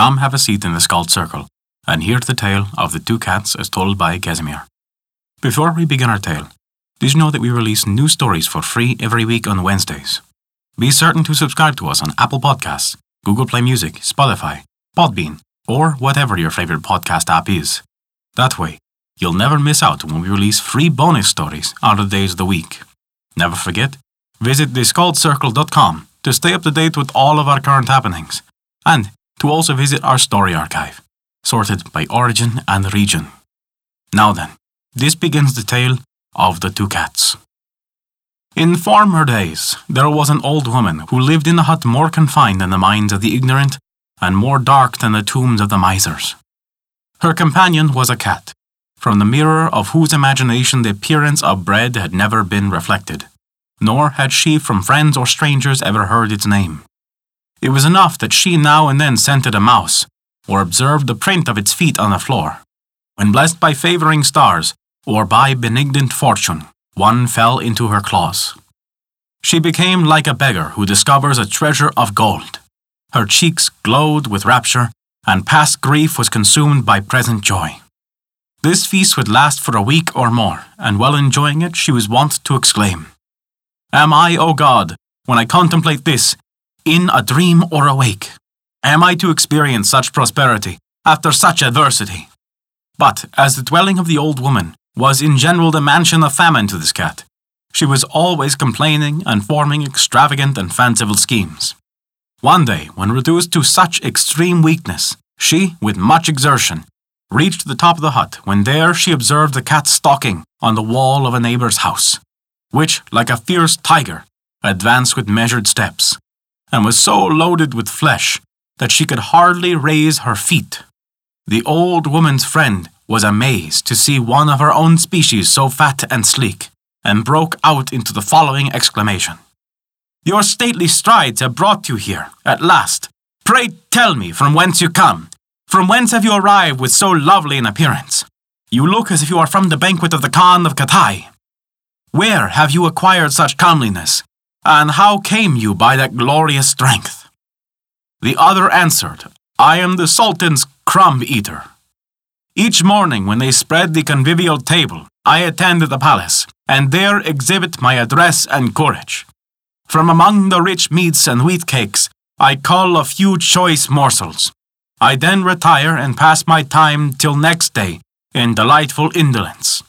come have a seat in the Skald's Circle and hear the tale of the two cats as told by Casimir. Before we begin our tale, did you know that we release new stories for free every week on Wednesdays? Be certain to subscribe to us on Apple Podcasts, Google Play Music, Spotify, Podbean, or whatever your favorite podcast app is. That way, you'll never miss out when we release free bonus stories other days of the week. Never forget, visit theskaldscircle.com to stay up to date with all of our current happenings, and to also visit our story archive, sorted by origin and region. Now then, this begins the tale of the two cats. In former days, there was an old woman who lived in a hut more confined than the minds of the ignorant and more dark than the tombs of the misers. Her companion was a cat, from the mirror of whose imagination the appearance of bread had never been reflected, nor had she from friends or strangers ever heard its name. It was enough that she now and then scented a mouse, or observed the print of its feet on the floor. When blessed by favoring stars, or by benignant fortune, one fell into her claws. She became like a beggar who discovers a treasure of gold. Her cheeks glowed with rapture, and past grief was consumed by present joy. This feast would last for a week or more, and while enjoying it, she was wont to exclaim, Am I, O God, when I contemplate this, in a dream or awake? Am I to experience such prosperity after such adversity? But as the dwelling of the old woman was in general the mansion of famine to this cat, she was always complaining and forming extravagant and fanciful schemes. One day, when reduced to such extreme weakness, she, with much exertion, reached the top of the hut when there she observed the cat stalking on the wall of a neighbor's house, which, like a fierce tiger, advanced with measured steps, and was so loaded with flesh that she could hardly raise her feet. The old woman's friend was amazed to see one of her own species so fat and sleek, and broke out into the following exclamation Your stately strides have brought you here, at last. Pray tell me from whence you come, from whence have you arrived with so lovely an appearance? You look as if you are from the banquet of the Khan of Katai. Where have you acquired such comeliness, and how came you by that glorious strength? The other answered, I am the Sultan's crumb eater. Each morning when they spread the convivial table, I attend the palace, and there exhibit my address and courage. From among the rich meats and wheat cakes, I cull a few choice morsels, I then retire and pass my time till next day in delightful indolence.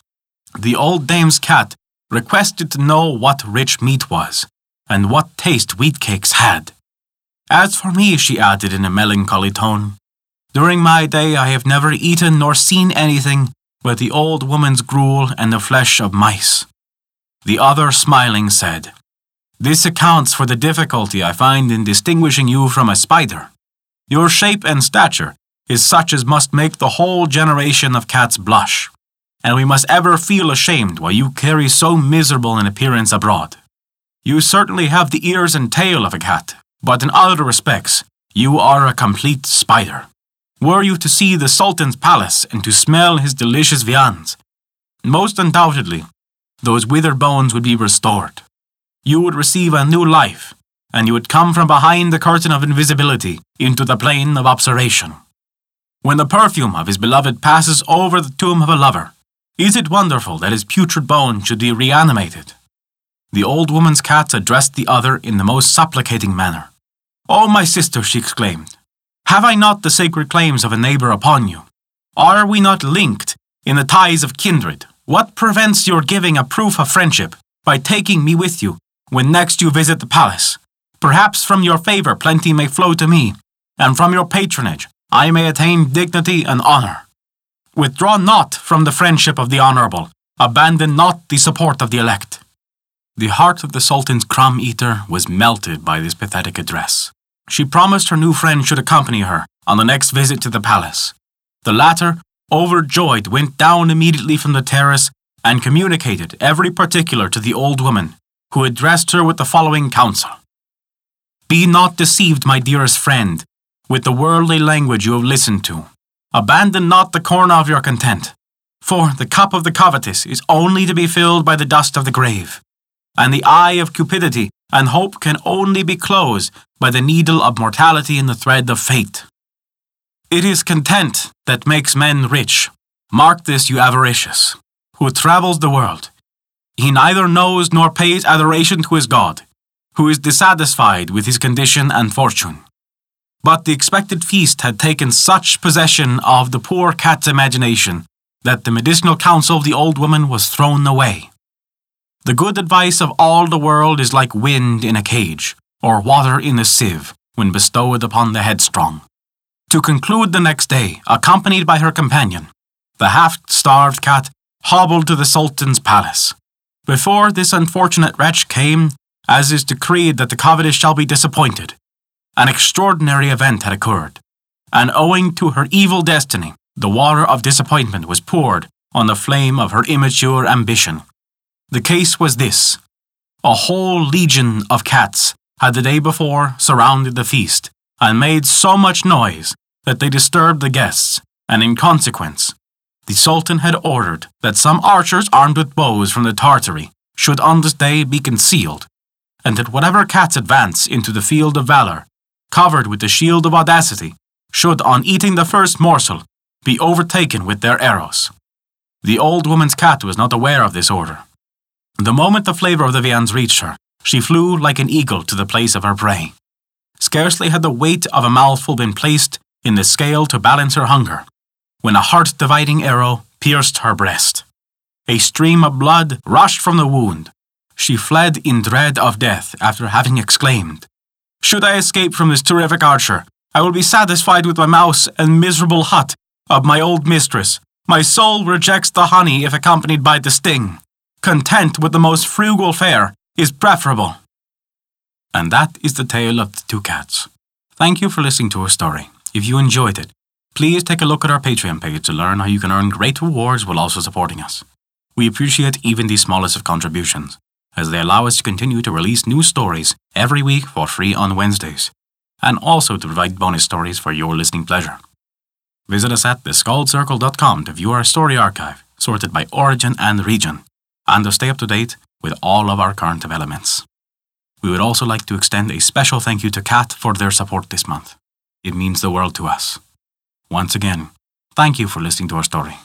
The old dame's cat requested to know what rich meat was, and what taste wheat cakes had. As for me, she added in a melancholy tone, during my day I have never eaten nor seen anything but the old woman's gruel and the flesh of mice. The other, smiling, said, This accounts for the difficulty I find in distinguishing you from a spider. Your shape and stature is such as must make the whole generation of cats blush, and we must ever feel ashamed while you carry so miserable an appearance abroad. You certainly have the ears and tail of a cat, but in other respects, you are a complete spider. Were you to see the Sultan's palace and to smell his delicious viands, most undoubtedly, those withered bones would be restored. You would receive a new life, and you would come from behind the curtain of invisibility into the plane of observation. When the perfume of his beloved passes over the tomb of a lover, is it wonderful that his putrid bone should be reanimated? The old woman's cat addressed the other in the most supplicating manner. Oh, my sister, she exclaimed, have I not the sacred claims of a neighbour upon you? Are we not linked in the ties of kindred? What prevents your giving a proof of friendship by taking me with you when next you visit the palace? Perhaps from your favour plenty may flow to me, and from your patronage I may attain dignity and honour. Withdraw not from the friendship of the honourable, abandon not the support of the elect. The heart of the Sultan's crumb eater was melted by this pathetic address. She promised her new friend should accompany her on the next visit to the palace. The latter, overjoyed, went down immediately from the terrace and communicated every particular to the old woman, who addressed her with the following counsel be not deceived, my dearest friend, with the worldly language you have listened to. Abandon not the corner of your content, for the cup of the covetous is only to be filled by the dust of the grave, and the eye of cupidity and hope can only be closed by the needle of mortality and the thread of fate. It is content that makes men rich. Mark this, you avaricious, who travels the world. He neither knows nor pays adoration to his God, who is dissatisfied with his condition and fortune. But the expected feast had taken such possession of the poor cat's imagination that the medicinal counsel of the old woman was thrown away. The good advice of all the world is like wind in a cage, or water in a sieve, when bestowed upon the headstrong. To conclude the next day, accompanied by her companion, the half starved cat hobbled to the Sultan's palace. Before this unfortunate wretch came, as is decreed that the covetous shall be disappointed, an extraordinary event had occurred, and owing to her evil destiny, the water of disappointment was poured on the flame of her immature ambition. The case was this a whole legion of cats had the day before surrounded the feast and made so much noise that they disturbed the guests, and in consequence, the Sultan had ordered that some archers armed with bows from the Tartary should on this day be concealed, and that whatever cats advance into the field of valour, covered with the shield of audacity, should, on eating the first morsel, be overtaken with their arrows. The old woman's cat was not aware of this order. The moment the flavour of the viands reached her, she flew like an eagle to the place of her prey. Scarcely had the weight of a mouthful been placed in the scale to balance her hunger, when a heart dividing arrow pierced her breast. A stream of blood rushed from the wound. She fled in dread of death after having exclaimed, Should I escape from this terrific archer, I will be satisfied with my mouse and miserable hut of my old mistress. My soul rejects the honey if accompanied by the sting. Content with the most frugal fare is preferable. And that is the tale of the two cats. Thank you for listening to our story. If you enjoyed it, please take a look at our Patreon page to learn how you can earn great rewards while also supporting us. We appreciate even the smallest of contributions, as they allow us to continue to release new stories every week for free on Wednesdays, and also to provide bonus stories for your listening pleasure. Visit us at theskaldscircle.com to view our story archive, sorted by origin and region, and to stay up to date with all of our current developments. We would also like to extend a special thank you to CAT for their support this month. It means the world to us. Once again, thank you for listening to our story.